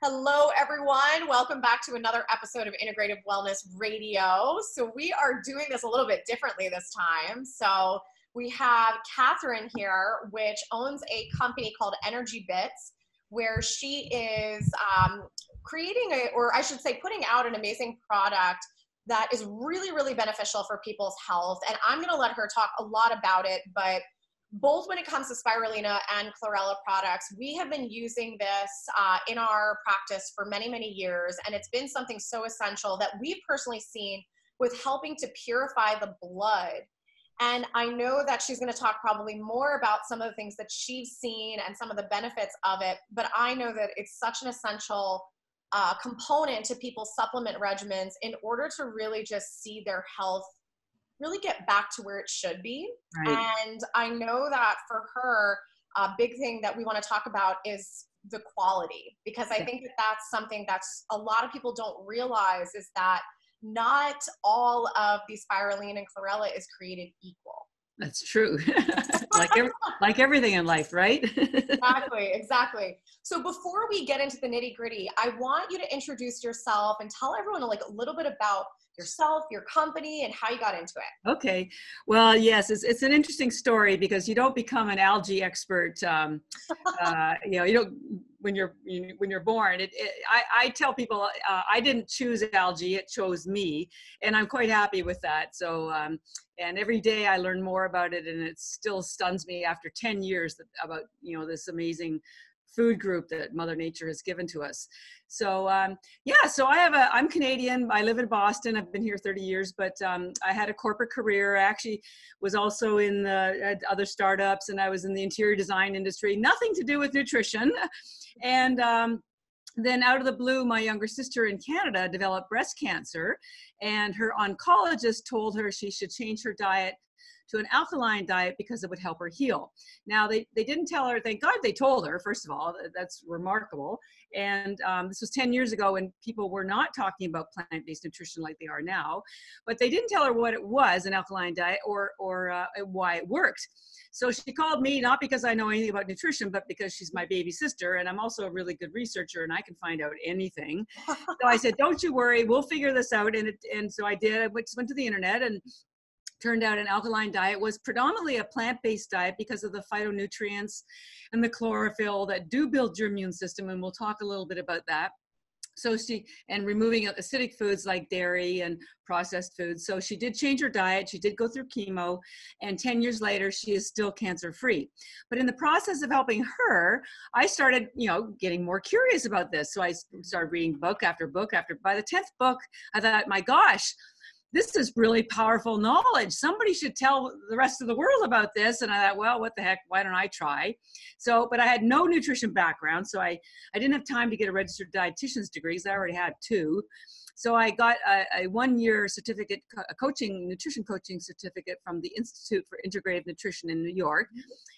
Hello, everyone. Welcome back to another episode of Integrative Wellness Radio. So, we are doing this a little bit differently this time. So, we have Catherine here, which owns a company called Energy Bits, where she is um, creating a, or I should say, putting out an amazing product that is really, really beneficial for people's health. And I'm going to let her talk a lot about it, but both when it comes to spirulina and chlorella products, we have been using this uh, in our practice for many, many years. And it's been something so essential that we've personally seen with helping to purify the blood. And I know that she's going to talk probably more about some of the things that she's seen and some of the benefits of it. But I know that it's such an essential uh, component to people's supplement regimens in order to really just see their health really get back to where it should be. Right. And I know that for her, a big thing that we want to talk about is the quality because I think that that's something that's a lot of people don't realize is that not all of the spirulina and chlorella is created equal. That's true. like every, like everything in life, right? exactly, exactly. So before we get into the nitty gritty, I want you to introduce yourself and tell everyone like a little bit about yourself, your company, and how you got into it. Okay. Well, yes, it's, it's an interesting story because you don't become an algae expert. Um, uh, you know, you don't when you're when you're born. It, it I, I tell people uh, I didn't choose algae; it chose me, and I'm quite happy with that. So, um, and every day I learn more about it, and it still stuns me after 10 years about you know this amazing food group that Mother Nature has given to us. So um, yeah, so I have a, I'm Canadian. I live in Boston. I've been here 30 years, but um, I had a corporate career. I actually was also in the other startups, and I was in the interior design industry. Nothing to do with nutrition, and um, then out of the blue, my younger sister in Canada developed breast cancer, and her oncologist told her she should change her diet to an alkaline diet because it would help her heal. Now, they, they didn't tell her, thank God they told her, first of all, that's remarkable. And um, this was 10 years ago when people were not talking about plant based nutrition like they are now. But they didn't tell her what it was, an alkaline diet, or, or uh, why it worked. So she called me not because I know anything about nutrition, but because she's my baby sister, and I'm also a really good researcher, and I can find out anything. so I said, "Don't you worry, we'll figure this out." And it, and so I did. I went, went to the internet and turned out an alkaline diet was predominantly a plant-based diet because of the phytonutrients and the chlorophyll that do build your immune system and we'll talk a little bit about that. So she and removing acidic foods like dairy and processed foods. So she did change her diet. She did go through chemo and 10 years later she is still cancer free but in the process of helping her i started you know getting more curious about this. So i started reading book after book after by the 10th book i thought my gosh this is really powerful knowledge. Somebody should tell the rest of the world about this. And I thought, well, what the heck? Why don't I try? So, but I had no nutrition background. So I, I didn't have time to get a registered dietitian's degree because I already had two. So I got a, a one year certificate, a coaching, nutrition coaching certificate from the Institute for Integrative Nutrition in New York.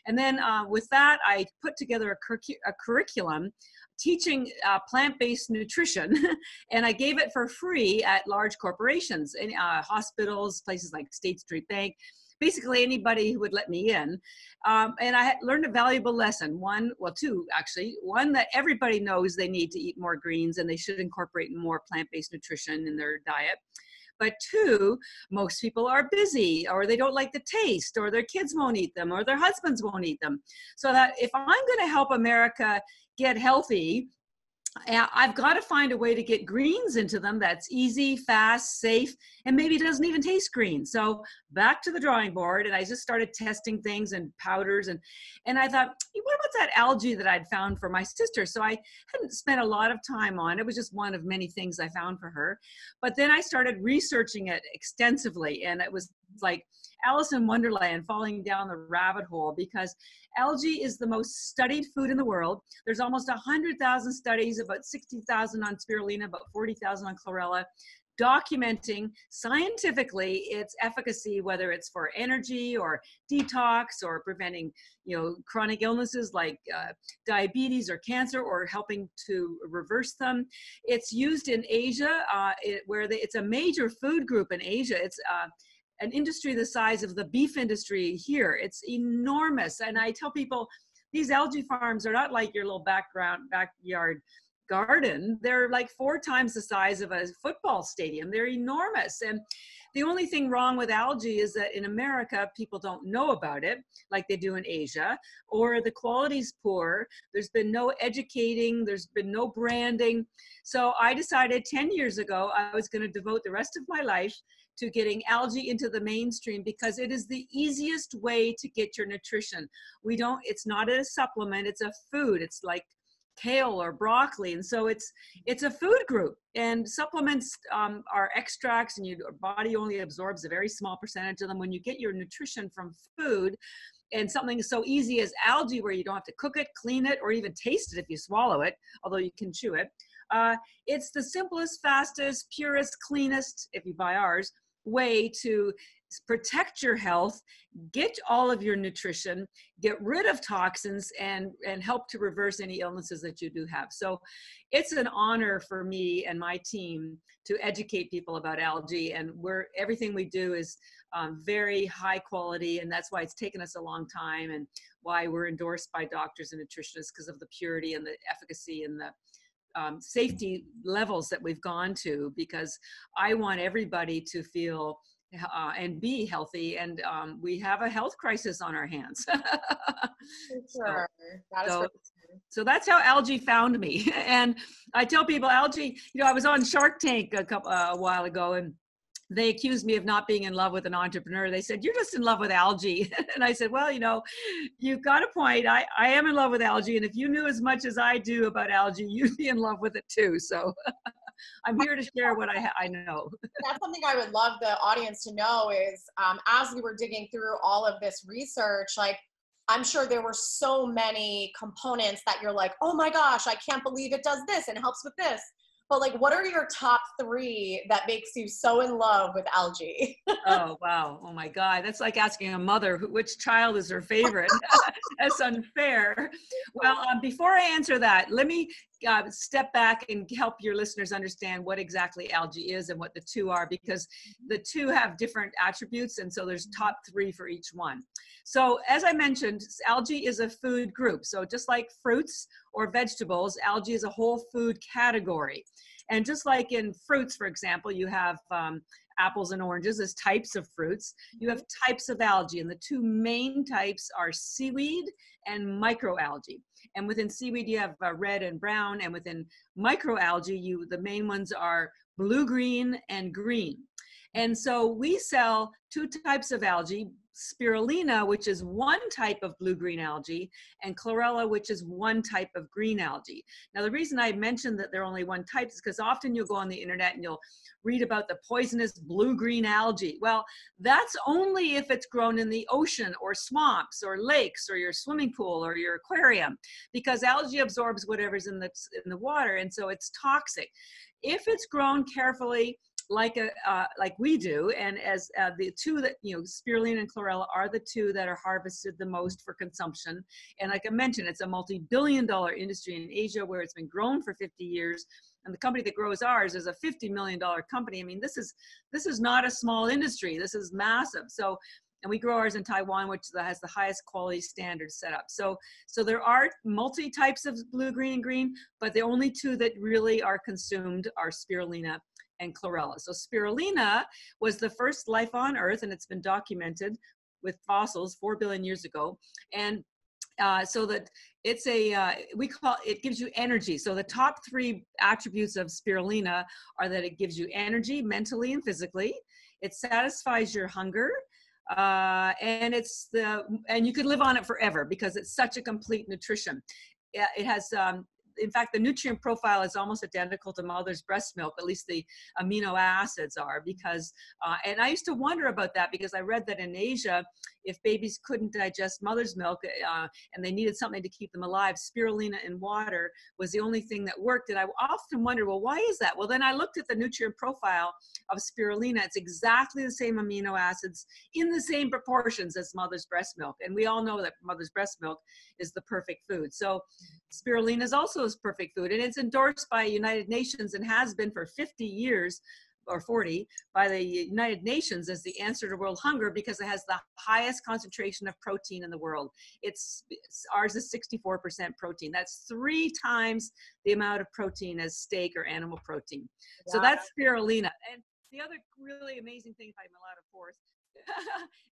And then uh, with that, I put together a, curric- a curriculum teaching uh, plant-based nutrition and i gave it for free at large corporations in uh, hospitals places like state street bank basically anybody who would let me in um, and i learned a valuable lesson one well two actually one that everybody knows they need to eat more greens and they should incorporate more plant-based nutrition in their diet but two, most people are busy or they don't like the taste or their kids won't eat them or their husbands won't eat them. So that if I'm going to help America get healthy, uh, I've got to find a way to get greens into them that's easy, fast, safe, and maybe it doesn't even taste green. So back to the drawing board, and I just started testing things and powders, and and I thought, what about that algae that I'd found for my sister? So I hadn't spent a lot of time on it. Was just one of many things I found for her, but then I started researching it extensively, and it was like Alice in Wonderland falling down the rabbit hole because algae is the most studied food in the world. There's almost 100,000 studies, about 60,000 on spirulina, about 40,000 on chlorella, documenting scientifically its efficacy, whether it's for energy or detox or preventing, you know, chronic illnesses like uh, diabetes or cancer or helping to reverse them. It's used in Asia, uh, it, where they, it's a major food group in Asia. It's uh, an industry the size of the beef industry here. It's enormous. And I tell people these algae farms are not like your little background backyard garden. They're like four times the size of a football stadium. They're enormous. And the only thing wrong with algae is that in America, people don't know about it like they do in Asia, or the quality's poor. There's been no educating, there's been no branding. So I decided 10 years ago I was going to devote the rest of my life to getting algae into the mainstream because it is the easiest way to get your nutrition. We don't, it's not a supplement, it's a food. It's like kale or broccoli and so it's it's a food group and supplements um, are extracts and your body only absorbs a very small percentage of them when you get your nutrition from food and something so easy as algae where you don't have to cook it clean it or even taste it if you swallow it although you can chew it uh, it's the simplest fastest purest cleanest if you buy ours way to protect your health get all of your nutrition get rid of toxins and and help to reverse any illnesses that you do have. So it's an honor for me and my team to educate people about algae and we're everything we do is um, very high quality and that's why it's taken us a long time and why we're endorsed by doctors and nutritionists because of the purity and the efficacy and the um, safety levels that we've gone to because I want everybody to feel uh, and be healthy. And um, we have a health crisis on our hands. sure. so, so, so, that's how algae found me. and I tell people algae, you know, I was on Shark Tank a couple uh, a while ago and they accused me of not being in love with an entrepreneur. They said, You're just in love with algae. and I said, Well, you know, you've got a point. I, I am in love with algae. And if you knew as much as I do about algae, you'd be in love with it too. So I'm here to share what I, I know. That's something I would love the audience to know is um, as we were digging through all of this research, like, I'm sure there were so many components that you're like, oh my gosh, I can't believe it does this and helps with this but like what are your top three that makes you so in love with algae? Oh wow. Oh my god. That's like asking a mother which child is her favorite. That's unfair. Well um, before i answer that let me uh, step back and help your listeners understand what exactly algae is and what the two are because the two have different attributes and so there's top three for each one so as i mentioned algae is a food group so just like fruits or vegetables algae is a whole food category and just like in fruits for example you have um, apples and oranges as types of fruits. You have types of algae, and the two main types are seaweed and microalgae. And within seaweed, you have uh, red and brown, and within microalgae, you the main ones are blue green and green. And so we sell two types of algae, spirulina, which is one type of blue-green algae, and chlorella, which is one type of green algae. Now, the reason I mentioned that they're only one type is because often you'll go on the internet and you'll read about the poisonous blue-green algae. Well, that's only if it's grown in the ocean or swamps or lakes or your swimming pool or your aquarium, because algae absorbs whatever's in the, in the water, and so it's toxic. If it's grown carefully, like a uh, like we do and as uh, the two that you know spirulina and chlorella are the two that are harvested the most for consumption. And like i mentioned it's a multi-billion dollar industry in asia where it's been grown for 50 years and the company that grows ours is a 50 million dollar company. I mean this is this is not a small industry. This is massive. So and we grow ours in Taiwan, which has the highest quality standards set up. So, so there are multi types of blue, green, and green, but the only two that really are consumed are spirulina and chlorella. So spirulina was the first life on Earth, and it's been documented with fossils four billion years ago. And uh, so that it's a uh, we call it gives you energy so the top three attributes of spirulina are that it gives you energy mentally and physically it satisfies your hunger uh, and it's the and you could live on it forever because it's such a complete nutrition. It has um, in fact, the nutrient profile is almost identical to mother's breast milk, at least the amino acids are, because, uh, and I used to wonder about that because I read that in Asia, if babies couldn't digest mother's milk uh, and they needed something to keep them alive, spirulina in water was the only thing that worked. And I often wondered, well, why is that? Well, then I looked at the nutrient profile of spirulina. It's exactly the same amino acids in the same proportions as mother's breast milk. And we all know that mother's breast milk is the perfect food. So spirulina is also a perfect food. And it's endorsed by United Nations and has been for 50 years or 40 by the United Nations as the answer to world hunger because it has the highest concentration of protein in the world. It's, it's ours is 64% protein. That's three times the amount of protein as steak or animal protein. So that's spirulina. And the other really amazing thing, if I'm allowed to force,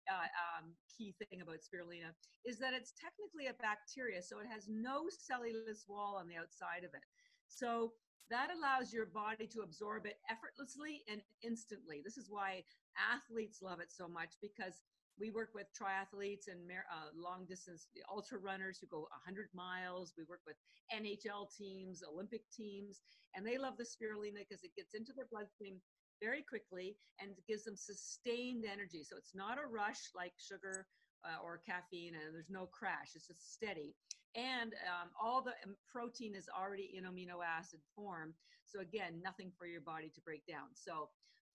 uh, um, key thing about spirulina is that it's technically a bacteria, so it has no cellulose wall on the outside of it. So that allows your body to absorb it effortlessly and instantly. This is why athletes love it so much because we work with triathletes and uh, long distance ultra runners who go 100 miles. We work with NHL teams, Olympic teams, and they love the spirulina because it gets into their bloodstream very quickly and gives them sustained energy. So it's not a rush like sugar uh, or caffeine, and there's no crash. It's just steady. And um, all the um, protein is already in amino acid form. So again, nothing for your body to break down. So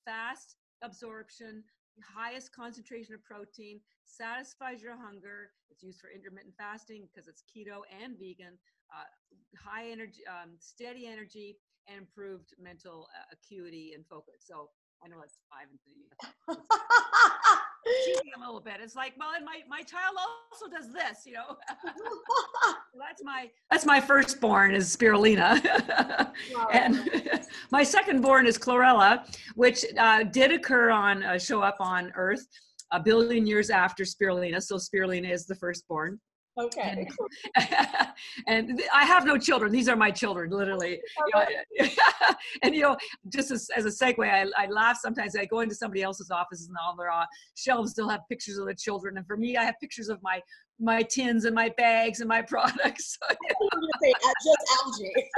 fast absorption, highest concentration of protein, satisfies your hunger. It's used for intermittent fasting because it's keto and vegan. Uh, high energy, um, steady energy, and improved mental uh, acuity and focus. So I know it's five and three. cheating a little bit. It's like, well, and my my child also does this, you know. that's my that's my firstborn is spirulina, wow. and my secondborn is chlorella, which uh, did occur on uh, show up on Earth a billion years after spirulina. So spirulina is the firstborn. Okay. And, and, I have no children. These are my children, literally. You know, and you know, just as, as a segue, I, I laugh sometimes. I go into somebody else's offices and all their uh, shelves still have pictures of the children. And for me, I have pictures of my my tins and my bags and my products. So, uh, just algae.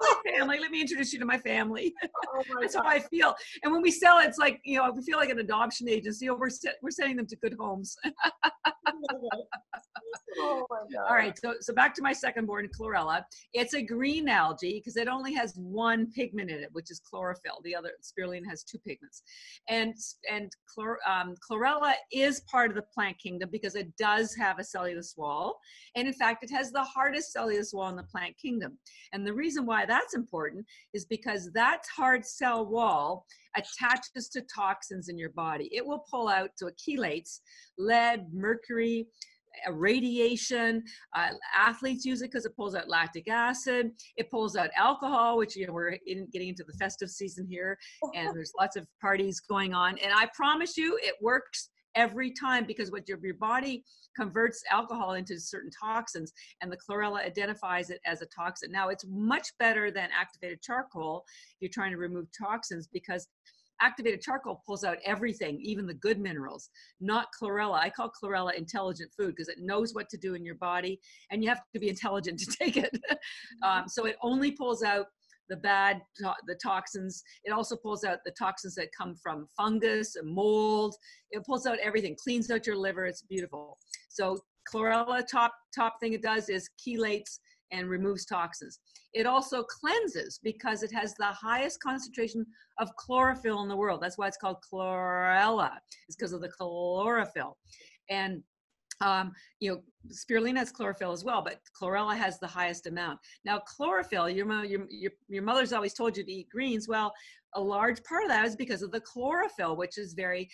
my family. Let me introduce you to my family. Oh my That's God. how I feel. And when we sell it's like you know we feel like an adoption agency. We're we're sending them to good homes. oh All right, so so back to my second born, chlorella. It's a green algae because it only has one pigment in it, which is chlorophyll. The other spirulina has two pigments, and and chlor, um, chlorella is part of the plant kingdom because it does have a cellulose wall, and in fact, it has the hardest cellulose wall in the plant kingdom. And the reason why that's important is because that hard cell wall attaches to toxins in your body. It will pull out, so it chelates lead, mercury, uh, radiation. Uh, athletes use it because it pulls out lactic acid. It pulls out alcohol, which you know we're in, getting into the festive season here, and there's lots of parties going on. And I promise you, it works every time because what your, your body converts alcohol into certain toxins and the chlorella identifies it as a toxin now it's much better than activated charcoal if you're trying to remove toxins because activated charcoal pulls out everything, even the good minerals, not chlorella. I call chlorella intelligent food because it knows what to do in your body and you have to be intelligent to take it. um, so it only pulls out the bad to- the toxins it also pulls out the toxins that come from fungus and mold it pulls out everything cleans out your liver it's beautiful so chlorella top top thing it does is chelates and removes toxins. It also cleanses because it has the highest concentration of chlorophyll in the world. That's why it's called chlorella. It's because of the chlorophyll. And um, you know, spirulina has chlorophyll as well, but chlorella has the highest amount. Now, chlorophyll, your, your, your, your mother's always told you to eat greens. Well, a large part of that is because of the chlorophyll, which is very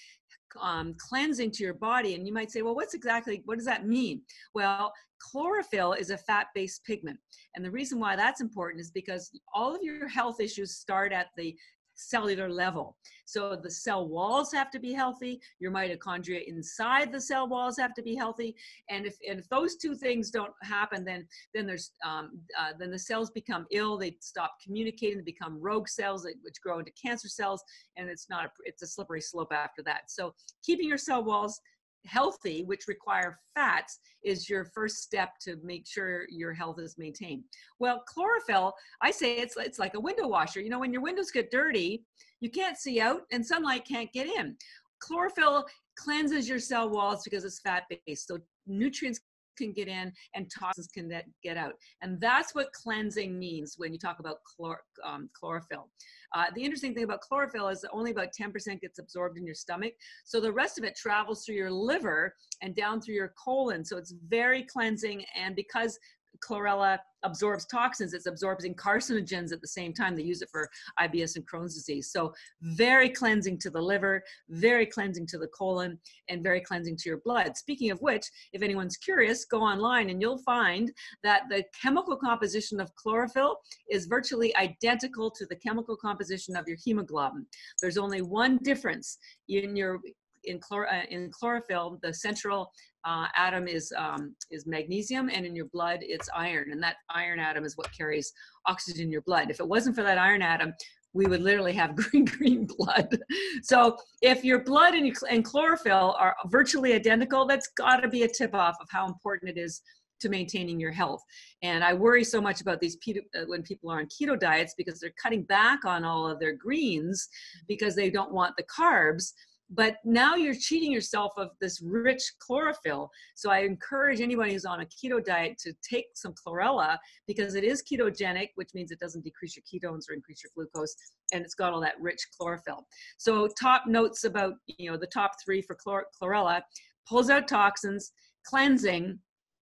um, cleansing to your body. And you might say, well, what's exactly, what does that mean? Well, chlorophyll is a fat-based pigment. And the reason why that's important is because all of your health issues start at the cellular level. So the cell walls have to be healthy. Your mitochondria inside the cell walls have to be healthy. And if, and if those two things don't happen, then then there's um, uh, then the cells become ill. They stop communicating. They become rogue cells, which grow into cancer cells, and it's not a, it's a slippery slope after that. So keeping your cell walls healthy, which require fats, is your first step to make sure your health is maintained. Well, chlorophyll, I say it's it's like a window washer. You know, when your windows get dirty, you can't see out and sunlight can't get in. Chlorophyll cleanses your cell walls because it's fat based. So nutrients can get in and toxins can get out. And that's what cleansing means when you talk about chlor, um, chlorophyll. Uh, the interesting thing about chlorophyll is that only about 10% gets absorbed in your stomach. So the rest of it travels through your liver and down through your colon. So it's very cleansing. And because chlorella absorbs toxins, it's absorbing carcinogens at the same time. They use it for IBS and Crohn's disease. So very cleansing to the liver, very cleansing to the colon, and very cleansing to your blood. Speaking of which, if anyone's curious, go online and you'll find that the chemical composition of chlorophyll is virtually identical to the chemical composition of your hemoglobin. There's only one difference in your in, chlor- uh, in chlorophyll, the central uh, atom is um, is magnesium, and in your blood it's iron, and that iron atom is what carries oxygen in your blood. If it wasn't for that iron atom, we would literally have green green blood. So if your blood and, and chlorophyll are virtually identical, that's got to be a tip off of how important it is to maintaining your health. And I worry so much about these uh, when people are on keto diets because they're cutting back on all of their greens because they don't want the carbs but now you're cheating yourself of this rich chlorophyll. So I encourage anyone who's on a keto diet to take some chlorella because it is ketogenic, which means it doesn't decrease your ketones or increase your glucose, and it's got all that rich chlorophyll. So top notes about you know the top three for chlor- chlorella: pulls out toxins, cleansing,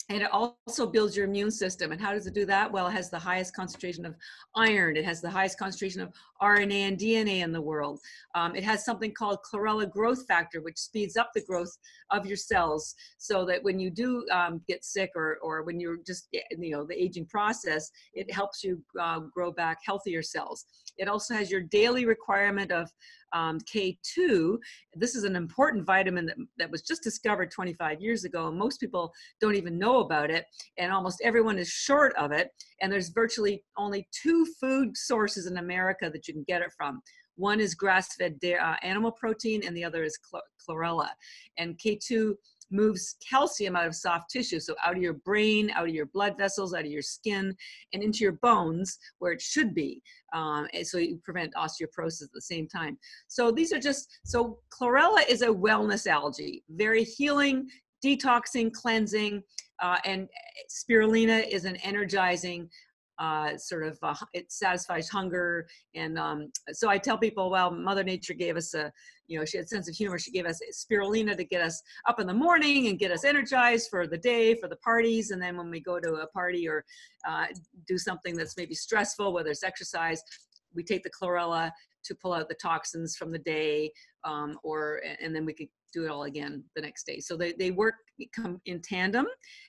and it also builds your immune system. And how does it do that? Well, it has the highest concentration of iron. It has the highest concentration of RNA and DNA in the world. Um, it has something called chlorella growth factor, which speeds up the growth of your cells so that when you do um, get sick or, or when you're just, you know, the aging process, it helps you uh, grow back healthier cells. It also has your daily requirement of um, K2. This is an important vitamin that, that was just discovered 25 years ago. And most people don't even know about it. And almost everyone is short of it. And there's virtually only two food sources in America that you can get it from. One is grass-fed uh, animal protein, and the other is chlorella. And K2 moves calcium out of soft tissue, so out of your brain, out of your blood vessels, out of your skin, and into your bones where it should be. Um, so you prevent osteoporosis at the same time. So these are just, so chlorella is a wellness algae, very healing, detoxing, cleansing, uh, and spirulina is an energizing uh, sort of uh, it satisfies hunger and um, so i tell people well mother nature gave us a you know she had sense of humor. She gave us spirulina to get us up in the morning and get us energized for the day for the parties and then when we go to a party or uh, do something that's maybe stressful whether it's exercise we take the chlorella to pull out the toxins from the day um, or and then we could do it all again the next day. So they, they work come in tandem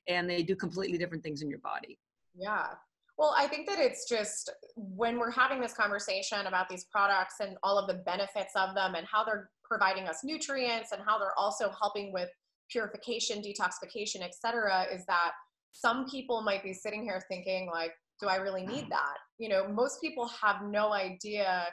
and they do completely different things in your body. Yeah well, I think that it's just when we're having this conversation about these products and all of the benefits of them and how they're providing us nutrients and how they're also helping with purification, detoxification, etc., is that some people might be sitting here thinking like, do I really need mm-hmm. that? You know, most people have no idea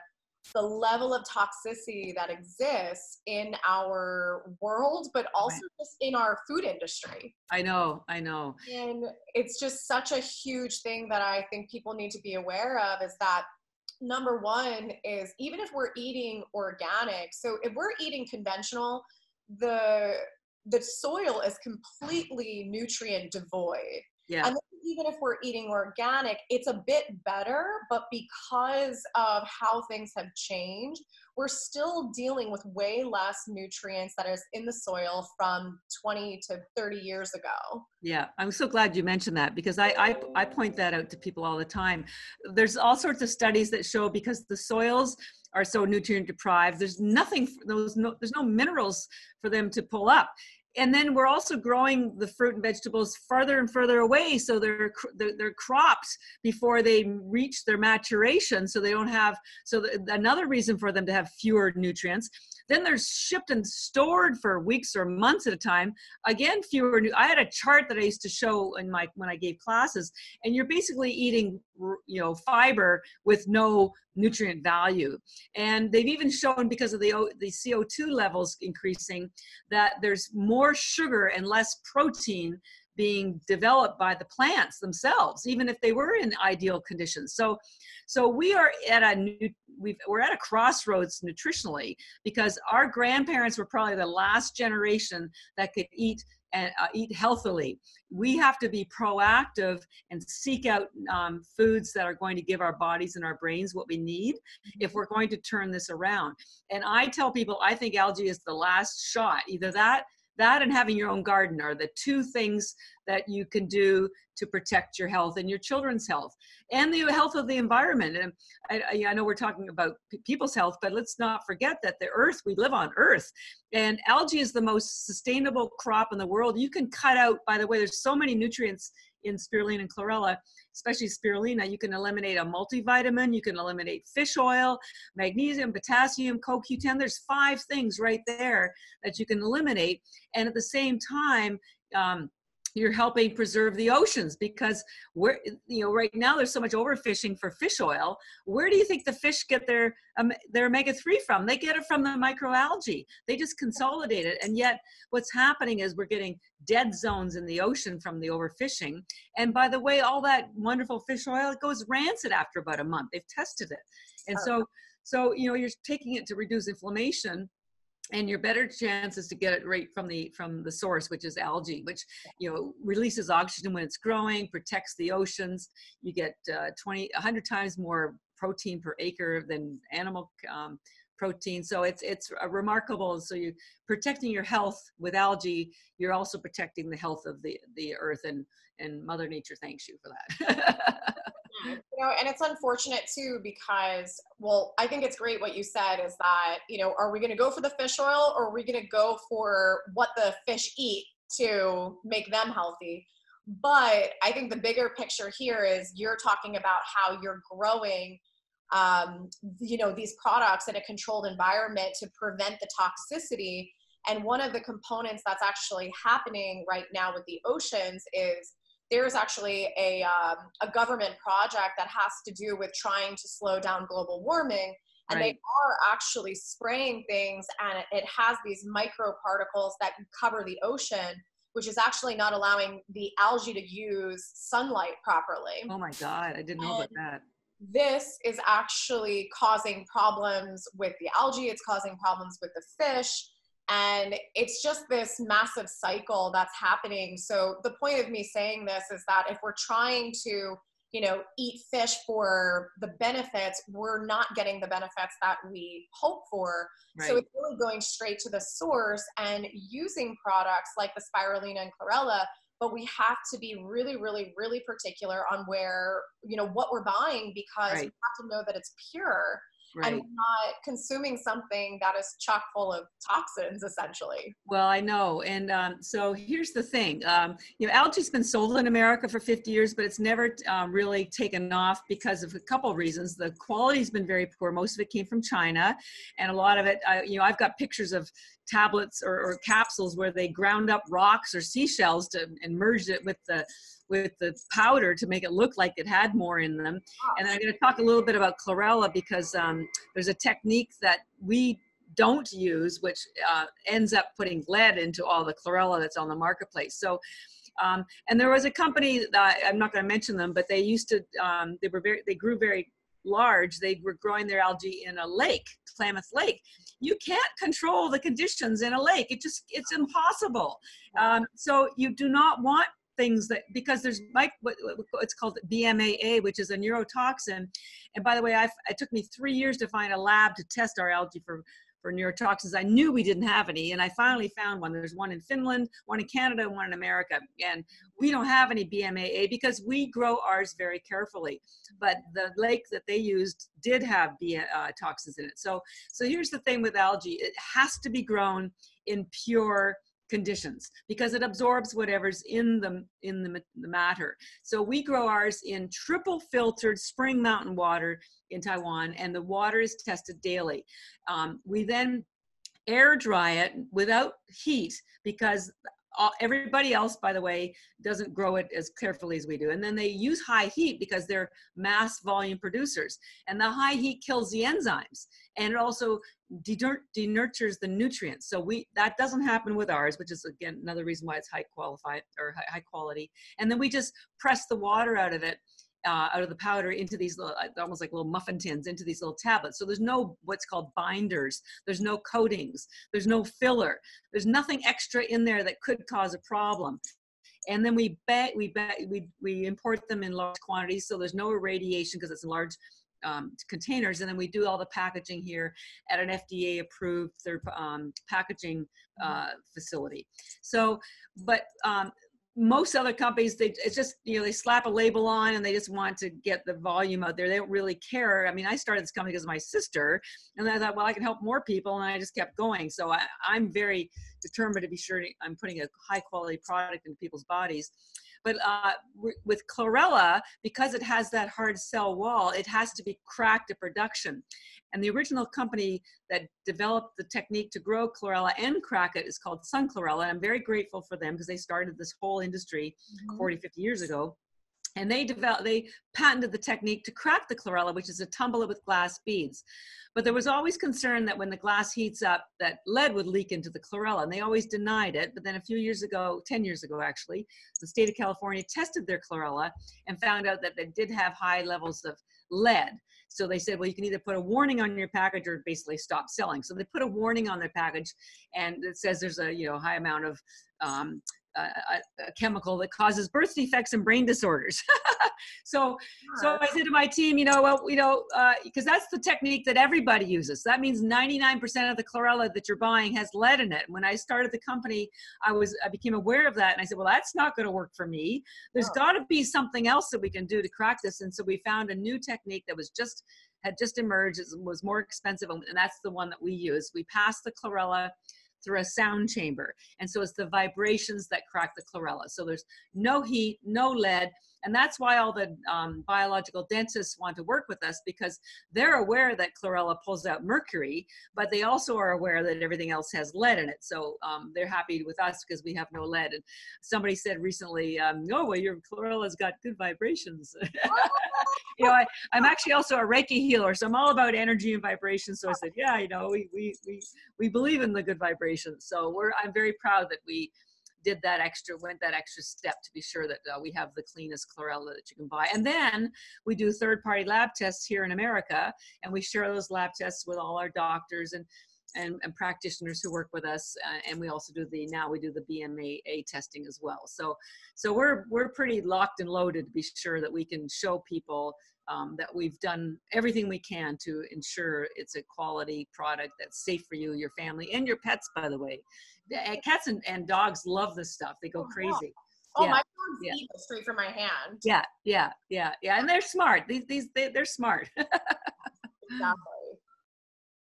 the level of toxicity that exists in our world, but also right. just in our food industry. I know, I know. And it's just such a huge thing that I think people need to be aware of is that number one is even if we're eating organic, so if we're eating conventional, the the soil is completely nutrient devoid. Yeah. And even if we're eating organic, it's a bit better, but because of how things have changed, we're still dealing with way less nutrients that is in the soil from 20 to 30 years ago. Yeah, I'm so glad you mentioned that because I, I, I point that out to people all the time. There's all sorts of studies that show because the soils are so nutrient deprived, there's nothing, those no, there's no minerals for them to pull up and then we're also growing the fruit and vegetables farther and further away so they're, they're, they're cropped before they reach their maturation so they don't have so the, another reason for them to have fewer nutrients then they're shipped and stored for weeks or months at a time again fewer new. i had a chart that i used to show in my when i gave classes and you're basically eating you know fiber with no nutrient value and they've even shown because of the the co2 levels increasing that there's more sugar and less protein being developed by the plants themselves even if they were in ideal conditions so so we are at a new we are at a crossroads nutritionally because our grandparents were probably the last generation that could eat and uh, eat healthily. We have to be proactive and seek out um, foods that are going to give our bodies and our brains what we need if we're going to turn this around. And I tell people, I think algae is the last shot. Either that that and having your own garden are the two things that you can do to protect your health and your children's health and the health of the environment. And I, I know we're talking about people's health, but let's not forget that the earth, we live on earth, and algae is the most sustainable crop in the world. You can cut out, by the way, there's so many nutrients in spirulina and chlorella, especially spirulina, you can eliminate a multivitamin, you can eliminate fish oil, magnesium, potassium, CoQ10. There's five things right there that you can eliminate. And at the same time, um, you're helping preserve the oceans because we're you know right now there's so much overfishing for fish oil. Where do you think the fish get their um, their omega-3 from? They get it from the microalgae. They just consolidate it. And yet what's happening is we're getting dead zones in the ocean from the overfishing. And by the way all that wonderful fish oil it goes rancid after about a month. They've tested it. And so so you know you're taking it to reduce inflammation and your better chance is to get it right from the from the source which is algae which you know releases oxygen when it's growing protects the oceans. You get uh, 20 100 times more protein per acre than animal um, protein. So it's it's remarkable so you protecting your health with algae you're also protecting the health of the the earth and and mother nature thanks you for that you know and it's unfortunate too because well i think it's great what you said is that you know are we going to go for the fish oil or are we going to go for what the fish eat to make them healthy? But i think the bigger picture here is you're talking about how you're growing um, you know these products in a controlled environment to prevent the toxicity. And one of the components that's actually happening right now with the oceans is there's actually a, um, a government project that has to do with trying to slow down global warming and right. they are actually spraying things and it has these microparticles that cover the ocean which is actually not allowing the algae to use sunlight properly oh my god i didn't know and about that this is actually causing problems with the algae it's causing problems with the fish and it's just this massive cycle that's happening. So the point of me saying this is that if we're trying to, you know, eat fish for the benefits, we're not getting the benefits that we hope for. Right. So it's really going straight to the source and using products like the spirulina and chlorella but we have to be really really really particular on where you know what we're buying because right. we have to know that it's pure right. and not consuming something that is chock full of toxins essentially. Well i know and um, so here's the thing um, you know algae's been sold in america for 50 years but it's never um, really taken off because of a couple of reasons. The quality's been very poor. Most of it came from china and a lot of it I, you know i've got pictures of tablets or, or capsules where they ground up rocks or seashells to and merged it with the with the powder to make it look like it had more in them. And I'm going to talk a little bit about chlorella because um, there's a technique that we don't use, which uh, ends up putting lead into all the chlorella that's on the marketplace. So, um, and there was a company that I'm not going to mention them, but they used to, um, they were very, they grew very large. They were growing their algae in a lake, Klamath Lake. You can't control the conditions in a lake. It just, it's impossible. Um, so you do not want things that because there's like what, it's called BMAA, which is a neurotoxin. And by the way, i it took me three years to find a lab to test our algae for for neurotoxins. I knew we didn't have any, and I finally found one. There's one in Finland, one in Canada, one in America, and we don't have any BMAA because we grow ours very carefully. But the lake that they used did have B, uh, toxins in it. So, so here's the thing with algae: it has to be grown in pure conditions because it absorbs whatever's in the in the, the matter. So we grow ours in triple filtered spring mountain water in taiwan and the water is tested daily. Um, we then air dry it without heat because everybody else by the way doesn't grow it as carefully as we do. And then they use high heat because they're mass volume producers. And the high heat kills the enzymes. And it also denurtures the nutrients. So we that doesn't happen with ours which is again another reason why it's high qualified or high, high quality. And then we just press the water out of it uh, out of the powder into these little, uh, almost like little muffin tins, into these little tablets. So there's no what's called binders. There's no coatings. There's no filler. There's nothing extra in there that could cause a problem. And then we bet we bet we we import them in large quantities, so there's no irradiation because it's in large um, containers, and then we do all the packaging here at an FDA approved third um, packaging uh, facility. So, but um, most other companies they it's just you know they slap a label on and they just want to get the volume out there. They don't really care. I mean i started this company because of my sister and i thought well i can help more people and i just kept going. So I, i'm very determined to be sure i'm putting a high quality product in people's bodies but uh, with chlorella, because it has that hard cell wall, it has to be cracked to production. And the original company that developed the technique to grow chlorella and crack it is called Sun Chlorella. And I'm very grateful for them because they started this whole industry mm-hmm. 40, 50 years ago and they developed they patented the technique to crack the chlorella which is a tumbler with glass beads. But there was always concern that when the glass heats up that lead would leak into the chlorella and they always denied it. But then a few years ago 10 years ago actually the state of california tested their chlorella and found out that they did have high levels of lead. So they said well you can either put a warning on your package or basically stop selling. So they put a warning on their package and it says there's a you know high amount of um, a, a, chemical that causes birth defects and brain disorders. so, so I said to my team, you know, well, you know, because uh, that's the technique that everybody uses. That means 99% of the chlorella that you're buying has lead in it. When I started the company, I was I became aware of that, and I said, well, that's not going to work for me. There's oh. got to be something else that we can do to crack this. And so we found a new technique that was just had just emerged. It was more expensive, and that's the one that we use. We pass the chlorella through a sound chamber. And so it's the vibrations that crack the chlorella. So there's no heat, no lead, and that's why all the um, biological dentists want to work with us because they're aware that chlorella pulls out mercury, but they also are aware that everything else has lead in it. So um, they're happy with us because we have no lead. And somebody said recently, um, oh, well, your chlorella's got good vibrations. you know, I, I'm actually also a Reiki healer, so I'm all about energy and vibration. So I said, yeah, you know, we, we, we, we believe in the good vibrations. So we're, I'm very proud that we, did that extra, went that extra step to be sure that uh, we have the cleanest chlorella that you can buy. And then we do third party lab tests here in America, and we share those lab tests with all our doctors and and, and, practitioners who work with us uh, and we also do the now we do the BMAA testing as well so so we're we're pretty locked and loaded to be sure that we can show people um, that we've done everything we can to ensure it's a quality product that's safe for you your family and your pets by the way cats and, and dogs love this stuff. They go oh, crazy. Oh, yeah. my dogs yeah. eat straight from my hand. Yeah, yeah, yeah, yeah. And they're smart. These, these, they, they're smart. exactly.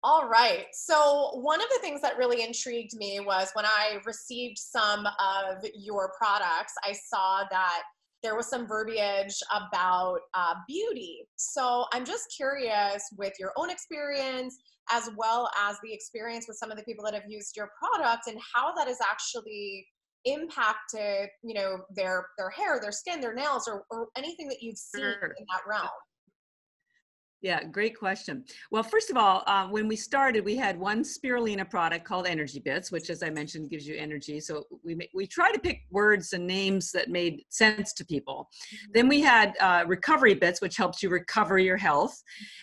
All right. So, one of the things that really intrigued me was when I received some of your products, I saw that there was some verbiage about uh, beauty. So, I'm just curious with your own experience as well as the experience with some of the people that have used your product and how that has actually impacted you know their their hair their skin their nails or, or anything that you've seen sure. in that realm yeah, great question. Well, first of all, uh, when we started, we had one spirulina product called Energy Bits, which, as I mentioned, gives you energy. So we we try to pick words and names that made sense to people. Mm-hmm. Then we had uh, Recovery Bits, which helps you recover your health,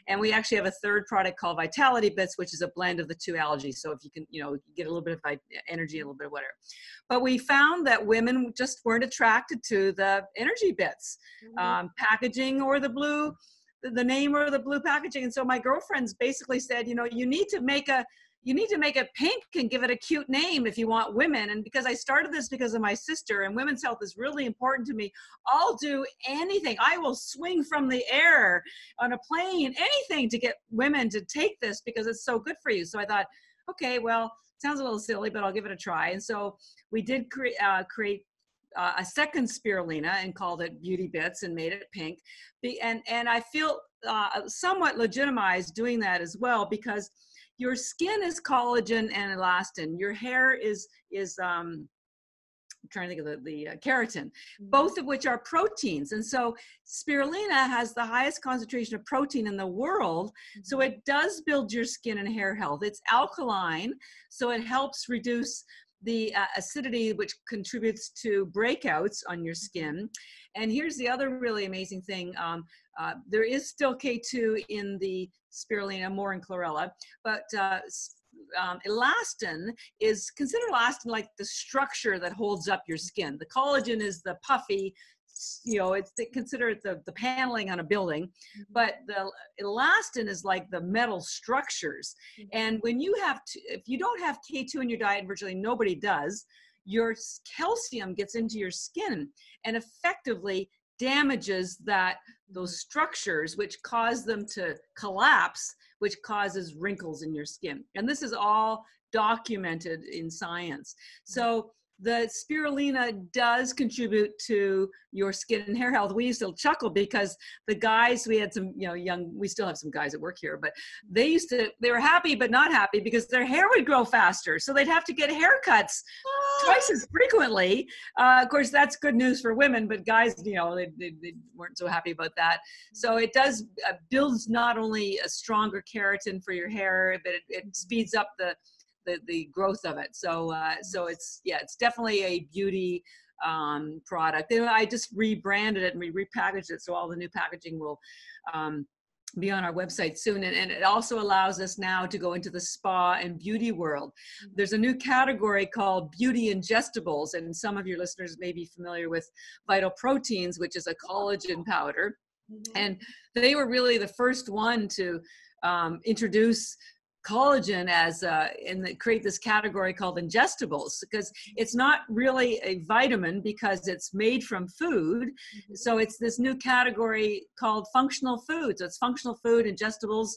and we actually have a third product called Vitality Bits, which is a blend of the two algae. So if you can, you know, get a little bit of energy, a little bit of whatever. But we found that women just weren't attracted to the Energy Bits mm-hmm. um, packaging or the blue the name or the blue packaging. And so my girlfriends basically said, you know, you need to make a you need to make it pink and give it a cute name if you want women. And because I started this because of my sister and women's health is really important to me, I'll do anything. I will swing from the air on a plane, anything to get women to take this because it's so good for you. So I thought, okay, well, sounds a little silly, but I'll give it a try. And so we did cre- uh, create uh, a second spirulina and called it Beauty Bits and made it pink. Be, and, and I feel uh, somewhat legitimized doing that as well because your skin is collagen and elastin. Your hair is, is um, I'm trying to think of the, the uh, keratin, mm-hmm. both of which are proteins. And so spirulina has the highest concentration of protein in the world. Mm-hmm. So it does build your skin and hair health. It's alkaline, so it helps reduce the uh, acidity, which contributes to breakouts on your skin. And here's the other really amazing thing. Um, uh, there is still K2 in the spirulina, more in chlorella, but uh, um, elastin is consider elastin like the structure that holds up your skin. The collagen is the puffy you know it's they consider the, the paneling on a building Mm-hmm. but the elastin is like the metal structures. Mhm. and when you have to, if you don't have k2 in your diet virtually nobody does your calcium gets into your skin and effectively damages that those structures which cause them to collapse which causes wrinkles in your skin. And this is all documented in science. So the spirulina does contribute to your skin and hair health. We used to chuckle because the guys, we had some, you know, young, we still have some guys that work here, but they used to, they were happy but not happy because their hair would grow faster. So they'd have to get haircuts twice as frequently. Uh, of course, that's good news for women, but guys, you know, they, they, they weren't so happy about that. So it does uh, builds not only a stronger keratin for your hair, but it, it speeds up the, the, the growth of it. So, uh, so it's, yeah, it's definitely a beauty um, product. And I just rebranded it and we repackaged it. So all the new packaging will, um, be on our website soon and, and it also allows us now to go into the spa and beauty world there's a new category called beauty ingestibles and some of your listeners may be familiar with vital proteins which is a collagen powder Mhm. and they were really the first one to um, introduce collagen as uh, and create this category called ingestibles because it's not really a vitamin because it's made from food. Mhm. so it's this new category called functional food so it's functional food ingestibles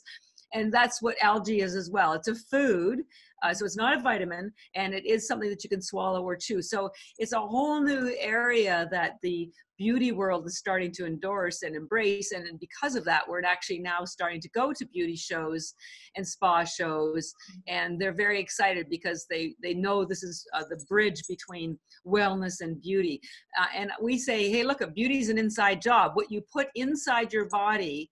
and that's what algae is as well. It's a food uh, so it's not a vitamin and it is something that you can swallow or chew. So it's a whole new area that the beauty world is starting to endorse and embrace and, because of that we're actually now starting to go to beauty shows and spa shows and they're very excited because they they know this is uh, the bridge between wellness and beauty. Uh, and we say hey look beauty is an inside job. What you put inside your body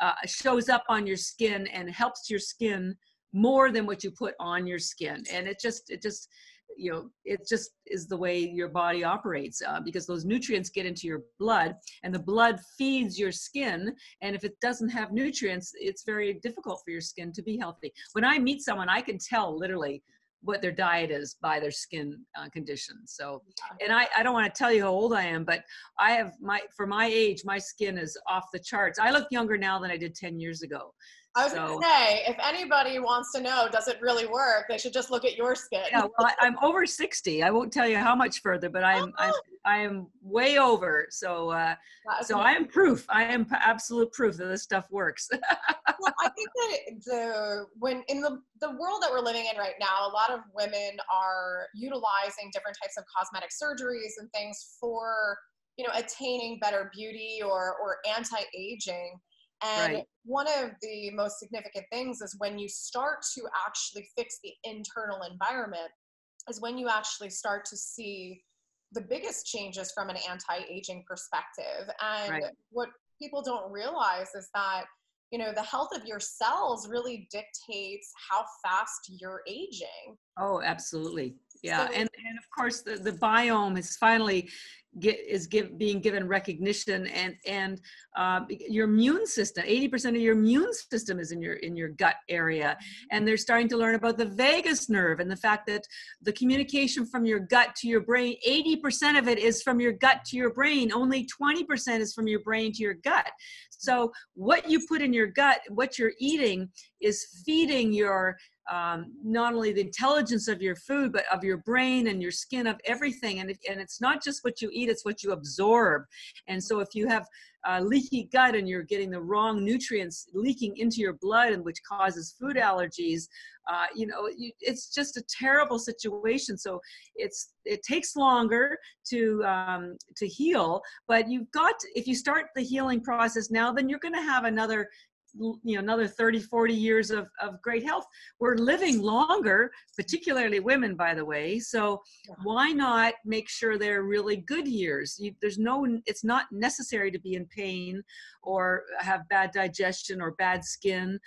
uh, shows up on your skin and helps your skin more than what you put on your skin. And it just it just you know it just is the way your body operates uh, because those nutrients get into your blood and the blood feeds your skin and if it doesn't have nutrients it's very difficult for your skin to be healthy when i meet someone i can tell literally what their diet is by their skin uh, condition so and I, I don't want to tell you how old I am, but I have my for my age, my skin is off the charts. I look younger now than I did 10 years ago. I was So- gonna say, if anybody wants to know, does it really work? They should just look at your skin. Yeah, well, I, I'm over 60. I won't tell you how much further, but I'm I'm I am way over. So uh, so I am proof. I am absolute proof that this stuff works. well, I think that the when in the the world that we're living in right now, a lot of women are utilizing different types of cosmetic surgeries and things for you know attaining better beauty or or anti-aging. And Right. one of the most significant things is when you start to actually fix the internal environment, is when you actually start to see the biggest changes from an anti-aging perspective. And Right. what people don't realize is that you know the health of your cells really dictates how fast you're aging Oh, absolutely. Yeah, So- and and of course the, the biome is finally get is give, being given recognition and and um, your immune system. Eighty percent of your immune system is in your in your gut area, and they're starting to learn about the vagus nerve and the fact that the communication from your gut to your brain. Eighty percent of it is from your gut to your brain. Only twenty percent is from your brain to your gut. So what you put in your gut, what you're eating, is feeding your um, not only the intelligence of your food, but of your brain and your skin, of everything. And, it, and it's not just what you eat, it's what you absorb. And so if you have uh, leaky gut and you're getting the wrong nutrients leaking into your blood, and which causes food allergies, uh, you know, you, it's just a terrible situation. So it's it takes longer to um, to heal, but you've got to, if you start the healing process now, then you're going to have another you know another 30 40 years of, of great health. We're living longer particularly women by the way so why not make sure they're really good years? You, there's no it's not necessary to be in pain or have bad digestion or bad skin.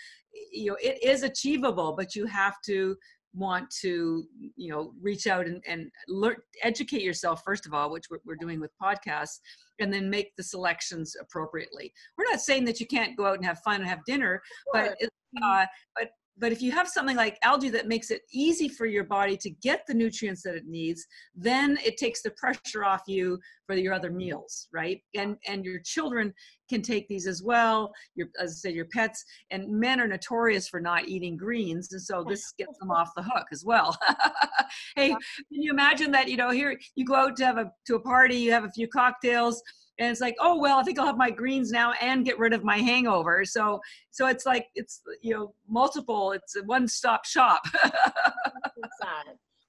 You know it is achievable but you have to want to you know reach out and, and learn educate yourself first of all which we're, we're doing with podcasts and then make the selections appropriately we're not saying that you can't go out and have fun and have dinner but Sure. it, uh, but but if you have something like algae that makes it easy for your body to get the nutrients that it needs then it takes the pressure off you for your other meals right? And and your children can take these as well your as i said your pets and men are notorious for not eating greens and so this gets them off the hook as well. Hey can you imagine that you know here you go out to have a to a party you have a few cocktails and it's like oh well i think i'll have my greens now and get rid of my hangover. So so it's like it's you know multiple it's a one stop shop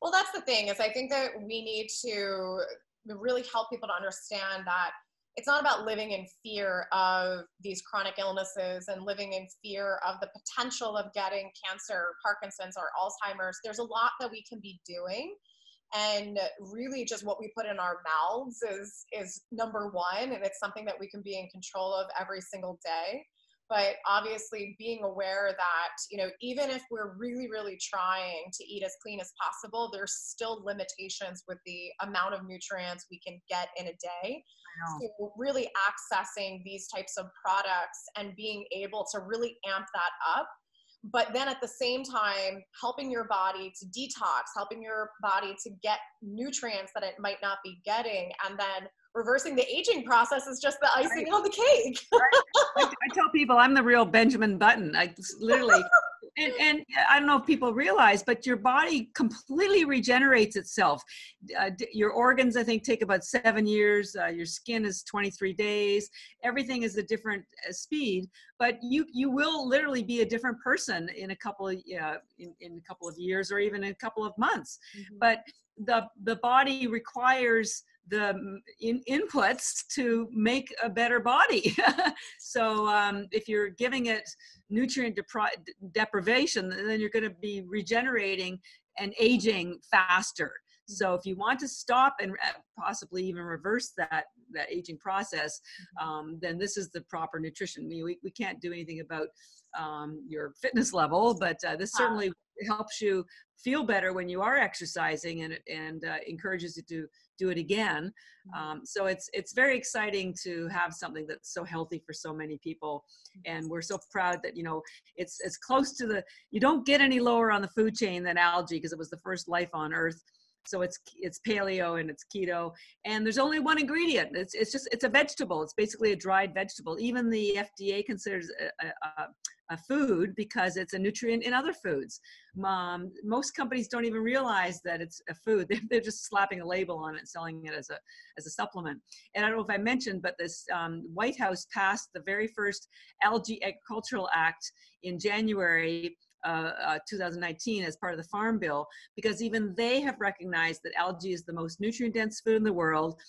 well that's the thing is i think that we need to really help people to understand that it's not about living in fear of these chronic illnesses and living in fear of the potential of getting cancer parkinson's or alzheimer's. There's a lot that we can be doing and really just what we put in our mouths is is number one and it's something that we can be in control of every single day. But obviously being aware that you know even if we're really really trying to eat as clean as possible there's still limitations with the amount of nutrients we can get in a day. So really accessing these types of products and being able to really amp that up but then at the same time helping your body to detox helping your body to get nutrients that it might not be getting and then reversing the aging process is just the icing right. on the cake. I, I, tell people i'm the real benjamin button. I literally and, and, I don't know if people realize, but your body completely regenerates itself. Uh, your organs, I think, take about seven years. Uh, your skin is 23 days. Everything is a different uh, speed, but you you will literally be a different person in a couple of uh, in, in a couple of years or even in a couple of months. Mm-hmm. But the the body requires the in, inputs to make a better body. so um, if you're giving it nutrient depri- deprivation, then you're going to be regenerating and aging faster. So if you want to stop and possibly even reverse that that aging process, mm-hmm. um, then this is the proper nutrition. We, we, we can't do anything about um, your fitness level, but uh, this certainly helps you feel better when you are exercising and, and uh, encourages you to do it again. Mm-hmm. Um, so it's it's very exciting to have something that's so healthy for so many people, and we're so proud that you know it's it's close to the. You don't get any lower on the food chain than algae because it was the first life on Earth. So it's it's paleo and it's keto, and there's only one ingredient. It's it's just it's a vegetable. It's basically a dried vegetable. Even the FDA considers a, a, a food because it's a nutrient in other foods. Um, most companies don't even realize that it's a food. They're, they're, just slapping a label on it, selling it as a as a supplement. And I don't know if I mentioned, but this um, White House passed the very first Algae Agricultural Act in January uh, uh, 2019 as part of the Farm Bill, because even they have recognized that algae is the most nutrient dense food in the world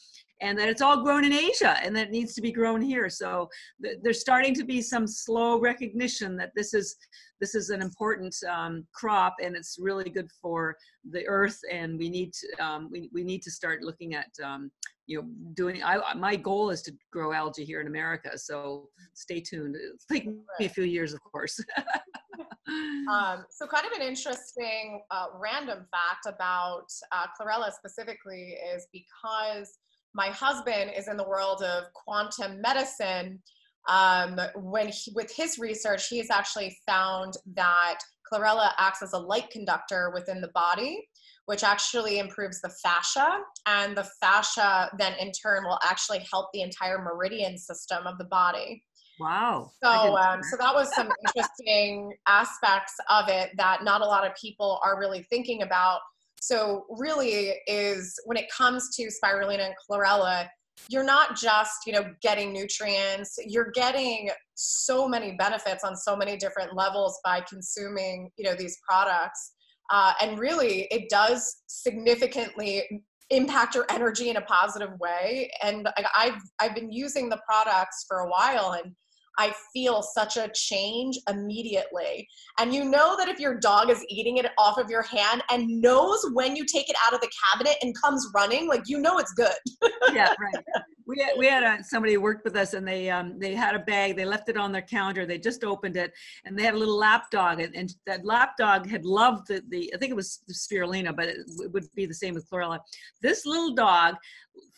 and that it's all grown in Asia and that it needs to be grown here. So th- there's starting to be some slow recognition that this is this is an important um, crop and it's really good for the earth and we need to, um, we, we need to start looking at um, you know doing I, my goal is to grow algae here in America so stay tuned it'll take me a few years of course um, so kind of an interesting uh, random fact about uh, chlorella specifically is because my husband is in the world of quantum medicine. Um, when he, with his research, he has actually found that chlorella acts as a light conductor within the body, which actually improves the fascia, and the fascia then in turn will actually help the entire meridian system of the body. Wow. So, um, so that was some interesting aspects of it that not a lot of people are really thinking about so really is when it comes to spirulina and chlorella, you're not just, you know, getting nutrients, you're getting so many benefits on so many different levels by consuming, you know, these products. Uh, and really it does significantly impact your energy in a positive way and i've i've been using the products for a while and I feel such a change immediately. And you know that if your dog is eating it off of your hand and knows when you take it out of the cabinet and comes running, like you know it's good. yeah, right. we had, we had a, somebody worked with us and they um, they had a bag they left it on their counter they just opened it and they had a little lap dog and, and that lap dog had loved the, the i think it was the spirulina but it, it would be the same with chlorella this little dog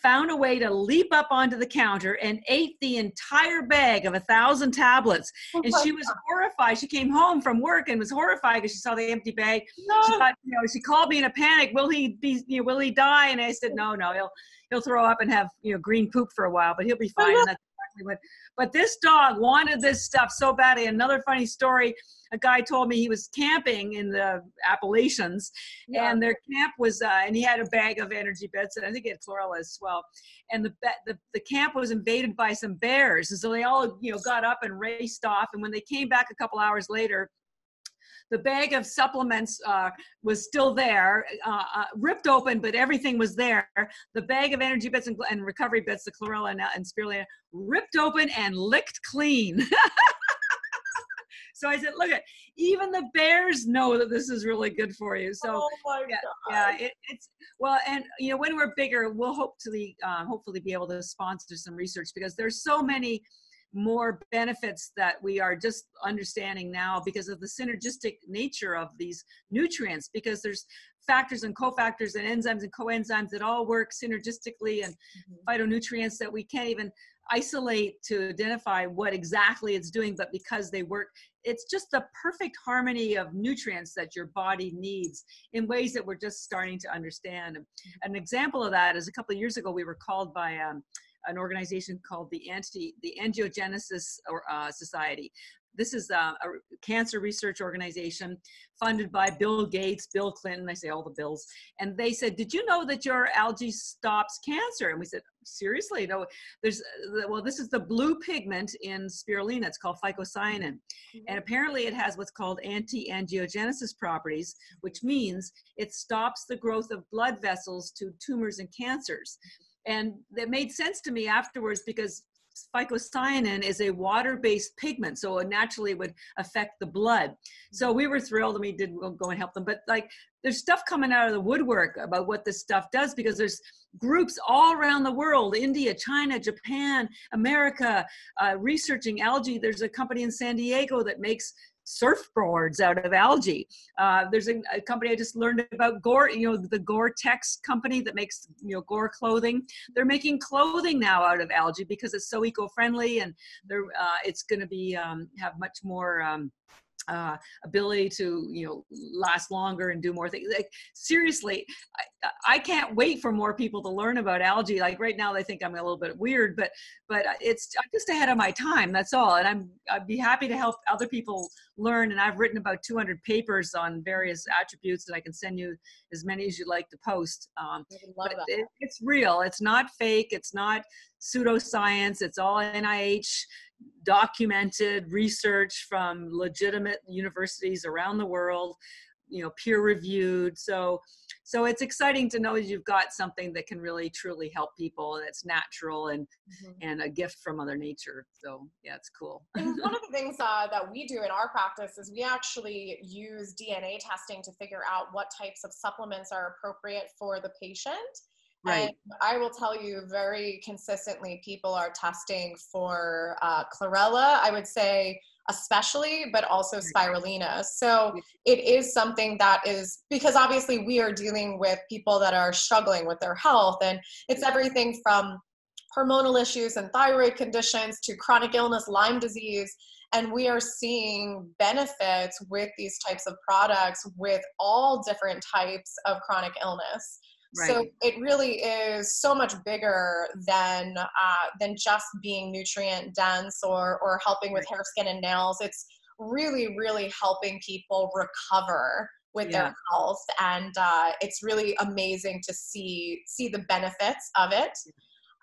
found a way to leap up onto the counter and ate the entire bag of a thousand tablets. And she was horrified. She came home from work and was horrified because she saw the empty bag. No. She thought, you know, she called me in a panic. Will he be, you know, will he die? And I said, no, no, he'll, he'll throw up and have, you know, green poop for a while, but he'll be fine. Exactly what, but this dog wanted this stuff so badly. Another funny story a guy told me he was camping in the Appalachians, yeah. and their camp was, uh, and he had a bag of energy bits, and I think he had chlorella as well. And the, the the camp was invaded by some bears, and so they all you know got up and raced off. And when they came back a couple hours later, the bag of supplements uh, was still there, uh, uh, ripped open, but everything was there. The bag of energy bits and, and recovery bits, the chlorella and, and spirulina, ripped open and licked clean. So I said, look at even the bears know that this is really good for you. So oh yeah, yeah it, it's well, and you know when we're bigger, we'll hopefully uh, hopefully be able to sponsor some research because there's so many more benefits that we are just understanding now because of the synergistic nature of these nutrients because there's factors and cofactors and enzymes and coenzymes that all work synergistically and mm-hmm. phytonutrients that we can't even isolate to identify what exactly it's doing but because they work it's just the perfect harmony of nutrients that your body needs in ways that we're just starting to understand. An example of that is a couple of years ago, we were called by um, an organization called the anti the Angiogenesis uh, Society. This is a, a, cancer research organization funded by Bill Gates, Bill Clinton. I say all the bills. And they said, "Did you know that your algae stops cancer?" And we said, "Seriously? No. There's uh, well, this is the blue pigment in spirulina. It's called phycocyanin, mm-hmm. and apparently it has what's called anti-angiogenesis properties, which means it stops the growth of blood vessels to tumors and cancers." And that made sense to me afterwards because phycocyanin is a water-based pigment, so it naturally would affect the blood. So we were thrilled and we did go and help them. But like there's stuff coming out of the woodwork about what this stuff does because there's groups all around the world india china japan america uh, researching algae there's a company in san diego that makes surfboards out of algae. Uh, there's a, a, company I just learned about Gore, you know, the Gore-Tex company that makes, you know, Gore clothing. They're making clothing now out of algae because it's so eco-friendly and they're, uh, it's going to be, um, have much more, um, uh, ability to you know last longer and do more things like seriously I, I can't wait for more people to learn about algae. Like right now they think i'm a little bit weird but but it's I'm just ahead of my time that's all. And i'm i'd be happy to help other people learn and i've written about 200 papers on various attributes that i can send you as many as you'd like to post um, but it, it's real it's not fake it's not pseudoscience it's all nih documented research from legitimate universities around the world you know peer reviewed so so it's exciting to know you've got something that can really truly help people that's natural and mm-hmm. and a gift from mother nature. So yeah it's cool. And one of the things uh, that we do in our practice is we actually use dna testing to figure out what types of supplements are appropriate for the patient Right. And I will tell you very consistently, people are testing for uh, chlorella, I would say, especially, but also spirulina. So it is something that is because obviously we are dealing with people that are struggling with their health, and it's everything from hormonal issues and thyroid conditions to chronic illness, Lyme disease. And we are seeing benefits with these types of products with all different types of chronic illness. Right. So it really is so much bigger than uh, than just being nutrient dense or or helping with hair, skin, and nails. It's really really helping people recover with yeah. their health, and uh, it's really amazing to see see the benefits of it.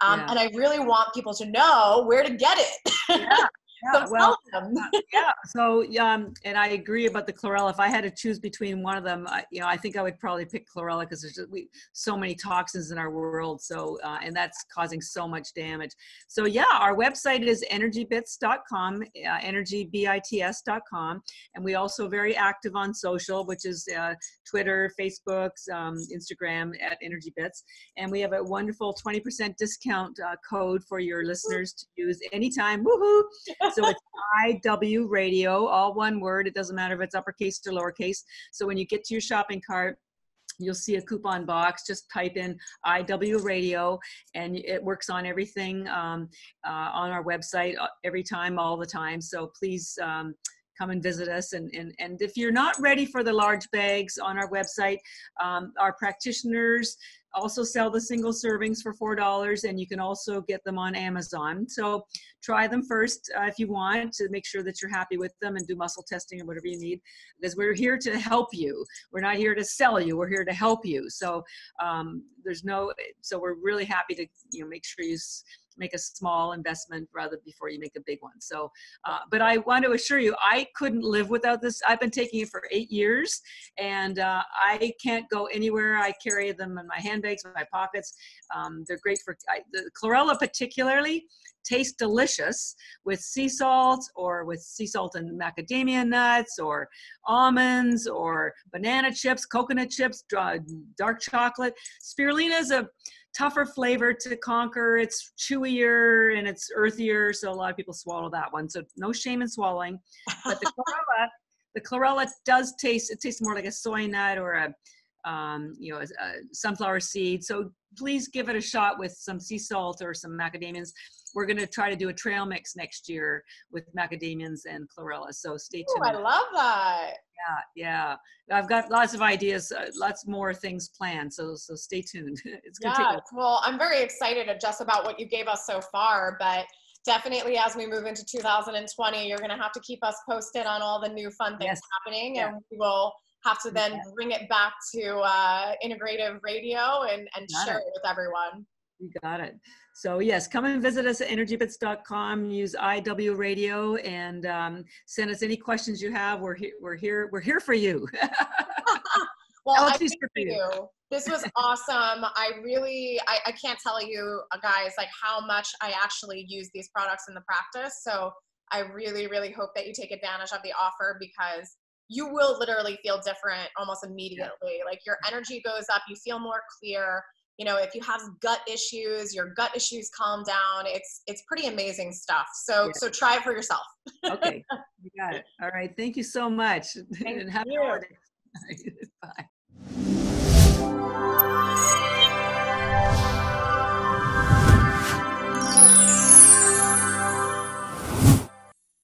Um, yeah. And I really want people to know where to get it. yeah. Yeah, so well, uh, yeah. So um, and I agree about the chlorella. If I had to choose between one of them, I, you know, I think I would probably pick chlorella because there's just, we, so many toxins in our world. So uh, and that's causing so much damage. So yeah, our website is energybits.com, uh, energybits.com, and we also very active on social, which is uh, Twitter, Facebook, um, Instagram at Energy Bits, and we have a wonderful 20% discount uh, code for your listeners to use anytime. Woohoo! So it's IW Radio, all one word. It doesn't matter if it's uppercase or lowercase. So when you get to your shopping cart, you'll see a coupon box. Just type in IW Radio, and it works on everything um, uh, on our website uh, every time, all the time. So please. Um, come and visit us and, and, and if you're not ready for the large bags on our website um, our practitioners also sell the single servings for four dollars and you can also get them on amazon. So try them first uh, if you want to make sure that you're happy with them and do muscle testing or whatever you need because we're here to help you. We're not here to sell you. We're here to help you. So um, there's no so we're really happy to you know make sure you make a small investment rather before you make a big one. So, uh, but I want to assure you, I couldn't live without this. I've been taking it for eight years, and uh, I can't go anywhere. I carry them in my handbags, in my pockets. Um, they're great for I, the chlorella, particularly taste delicious with sea salt or with sea salt and macadamia nuts or almonds or banana chips, coconut chips, dark chocolate. Spirulina is a tougher flavor to conquer. It's chewier and it's earthier, so a lot of people swallow that one. So no shame in swallowing. But the chlorella, the chlorella does taste. It tastes more like a soy nut or a um, you know, a, a sunflower seed. So please give it a shot with some sea salt or some macadamians we're going to try to do a trail mix next year with macadamians and chlorella. So stay tuned. Ooh, I love that. Yeah, yeah. I've got lots of ideas, uh, lots more things planned. So so stay tuned. it's going yeah, take. A- well, I'm very excited just about what you gave us so far, but definitely as we move into 2020, you're going to have to keep us posted on all the new fun things yes. happening, yeah. and we will have to then bring it back to uh, integrative radio and, and share it. it with everyone. You got it. So yes, come and visit us at energybits.com. Use IW Radio and um, send us any questions you have. We're here. We're here. We're here for you. well, I thank you. This was awesome. I really, I, I can't tell you guys like how much I actually use these products in the practice. So I really, really hope that you take advantage of the offer because you will literally feel different almost immediately. Yeah. Like your energy goes up, you feel more clear you know if you have gut issues your gut issues calm down. It's it's pretty amazing stuff. So yeah. so try it for yourself. Okay. You got it. All right. Thank you so much. Thank and happy you. holidays. Bye